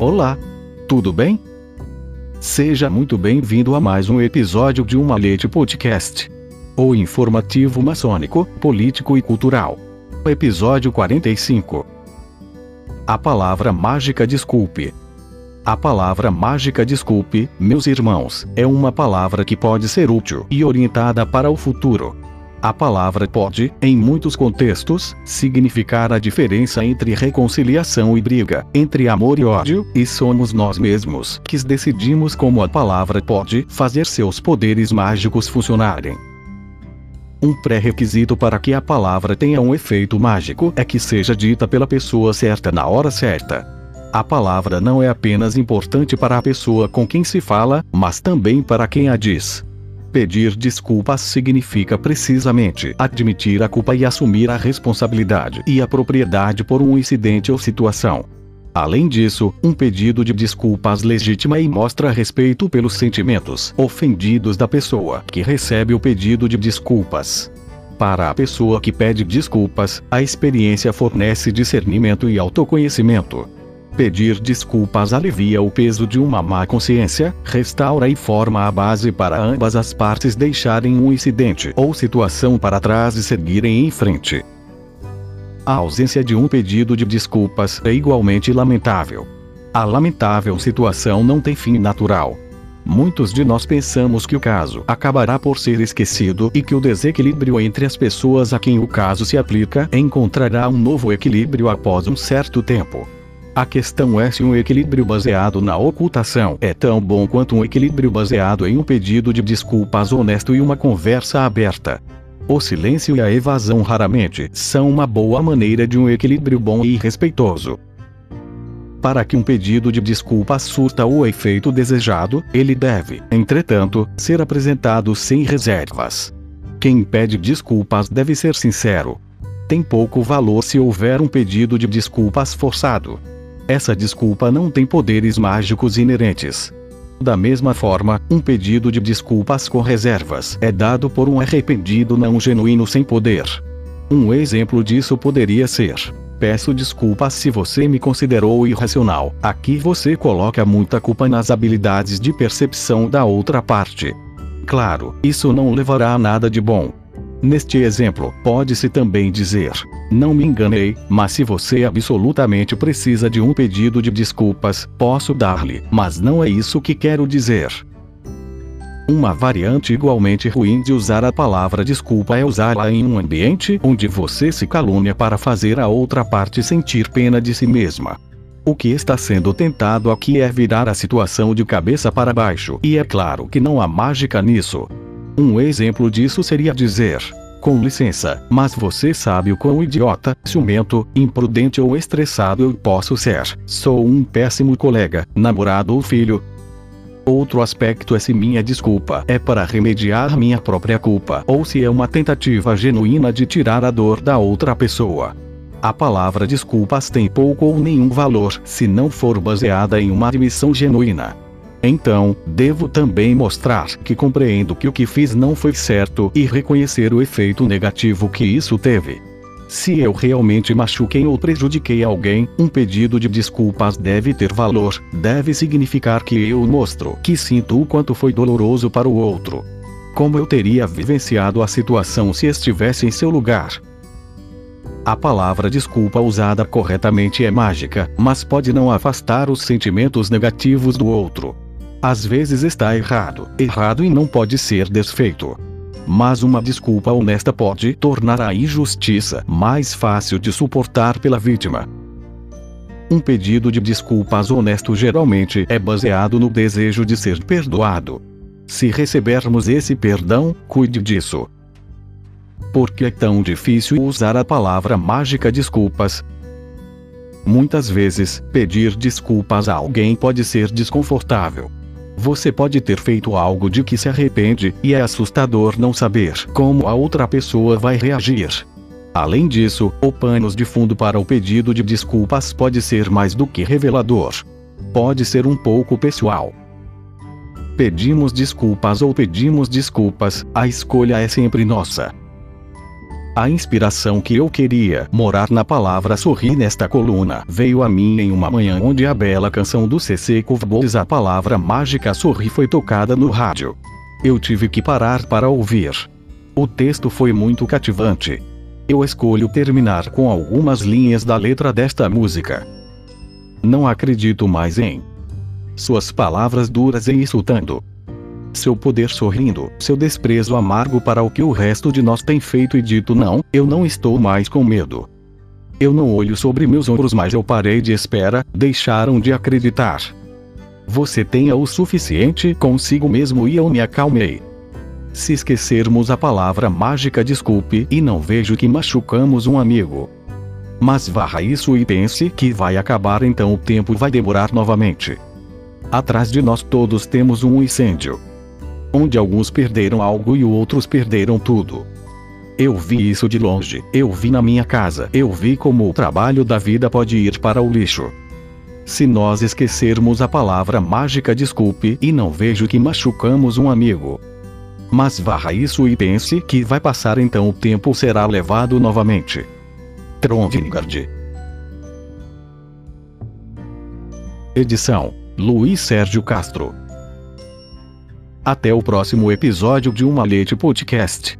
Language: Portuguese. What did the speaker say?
Olá! Tudo bem? Seja muito bem-vindo a mais um episódio de Uma Leite Podcast. O informativo maçônico, político e cultural. Episódio 45. A palavra mágica desculpe. A palavra mágica desculpe, meus irmãos, é uma palavra que pode ser útil e orientada para o futuro. A palavra pode, em muitos contextos, significar a diferença entre reconciliação e briga, entre amor e ódio, e somos nós mesmos que decidimos como a palavra pode fazer seus poderes mágicos funcionarem. Um pré-requisito para que a palavra tenha um efeito mágico é que seja dita pela pessoa certa na hora certa. A palavra não é apenas importante para a pessoa com quem se fala, mas também para quem a diz. Pedir desculpas significa precisamente admitir a culpa e assumir a responsabilidade e a propriedade por um incidente ou situação. Além disso, um pedido de desculpas legitima e mostra respeito pelos sentimentos ofendidos da pessoa que recebe o pedido de desculpas. Para a pessoa que pede desculpas, a experiência fornece discernimento e autoconhecimento. Pedir desculpas alivia o peso de uma má consciência, restaura e forma a base para ambas as partes deixarem um incidente ou situação para trás e seguirem em frente. A ausência de um pedido de desculpas é igualmente lamentável. A lamentável situação não tem fim natural. Muitos de nós pensamos que o caso acabará por ser esquecido e que o desequilíbrio entre as pessoas a quem o caso se aplica encontrará um novo equilíbrio após um certo tempo. A questão é se um equilíbrio baseado na ocultação é tão bom quanto um equilíbrio baseado em um pedido de desculpas honesto e uma conversa aberta. O silêncio e a evasão raramente são uma boa maneira de um equilíbrio bom e respeitoso. Para que um pedido de desculpas surta o efeito desejado, ele deve, entretanto, ser apresentado sem reservas. Quem pede desculpas deve ser sincero. Tem pouco valor se houver um pedido de desculpas forçado. Essa desculpa não tem poderes mágicos inerentes. Da mesma forma, um pedido de desculpas com reservas é dado por um arrependido não genuíno sem poder. Um exemplo disso poderia ser: Peço desculpas se você me considerou irracional. Aqui você coloca muita culpa nas habilidades de percepção da outra parte. Claro, isso não levará a nada de bom. Neste exemplo, pode-se também dizer: Não me enganei, mas se você absolutamente precisa de um pedido de desculpas, posso dar-lhe, mas não é isso que quero dizer. Uma variante igualmente ruim de usar a palavra desculpa é usá-la em um ambiente onde você se calúnia para fazer a outra parte sentir pena de si mesma. O que está sendo tentado aqui é virar a situação de cabeça para baixo, e é claro que não há mágica nisso. Um exemplo disso seria dizer: com licença, mas você sabe o quão idiota, ciumento, imprudente ou estressado eu posso ser. Sou um péssimo colega, namorado ou filho. Outro aspecto é se minha desculpa é para remediar minha própria culpa ou se é uma tentativa genuína de tirar a dor da outra pessoa. A palavra desculpas tem pouco ou nenhum valor se não for baseada em uma admissão genuína. Então, devo também mostrar que compreendo que o que fiz não foi certo e reconhecer o efeito negativo que isso teve. Se eu realmente machuquei ou prejudiquei alguém, um pedido de desculpas deve ter valor, deve significar que eu mostro que sinto o quanto foi doloroso para o outro. Como eu teria vivenciado a situação se estivesse em seu lugar? A palavra desculpa usada corretamente é mágica, mas pode não afastar os sentimentos negativos do outro. Às vezes está errado, errado e não pode ser desfeito. Mas uma desculpa honesta pode tornar a injustiça mais fácil de suportar pela vítima. Um pedido de desculpas honesto geralmente é baseado no desejo de ser perdoado. Se recebermos esse perdão, cuide disso. Por que é tão difícil usar a palavra mágica desculpas? Muitas vezes, pedir desculpas a alguém pode ser desconfortável. Você pode ter feito algo de que se arrepende, e é assustador não saber como a outra pessoa vai reagir. Além disso, o panos de fundo para o pedido de desculpas pode ser mais do que revelador. Pode ser um pouco pessoal. Pedimos desculpas ou pedimos desculpas, a escolha é sempre nossa. A inspiração que eu queria morar na palavra sorrir nesta coluna veio a mim em uma manhã onde a bela canção do CC Cowboys a palavra mágica sorrir foi tocada no rádio. Eu tive que parar para ouvir. O texto foi muito cativante. Eu escolho terminar com algumas linhas da letra desta música. Não acredito mais em suas palavras duras e insultando seu poder sorrindo, seu desprezo amargo para o que o resto de nós tem feito e dito não, eu não estou mais com medo. Eu não olho sobre meus ombros, mas eu parei de espera, deixaram de acreditar. Você tenha o suficiente consigo mesmo e eu me acalmei. Se esquecermos a palavra mágica, desculpe, e não vejo que machucamos um amigo. Mas varra isso e pense que vai acabar, então o tempo vai demorar novamente. Atrás de nós todos temos um incêndio onde alguns perderam algo e outros perderam tudo. Eu vi isso de longe, eu vi na minha casa, eu vi como o trabalho da vida pode ir para o lixo. Se nós esquecermos a palavra mágica, desculpe, e não vejo que machucamos um amigo. Mas varra isso e pense que vai passar então o tempo será levado novamente. Tronvingard. Edição: Luiz Sérgio Castro. Até o próximo episódio de Uma Leite Podcast.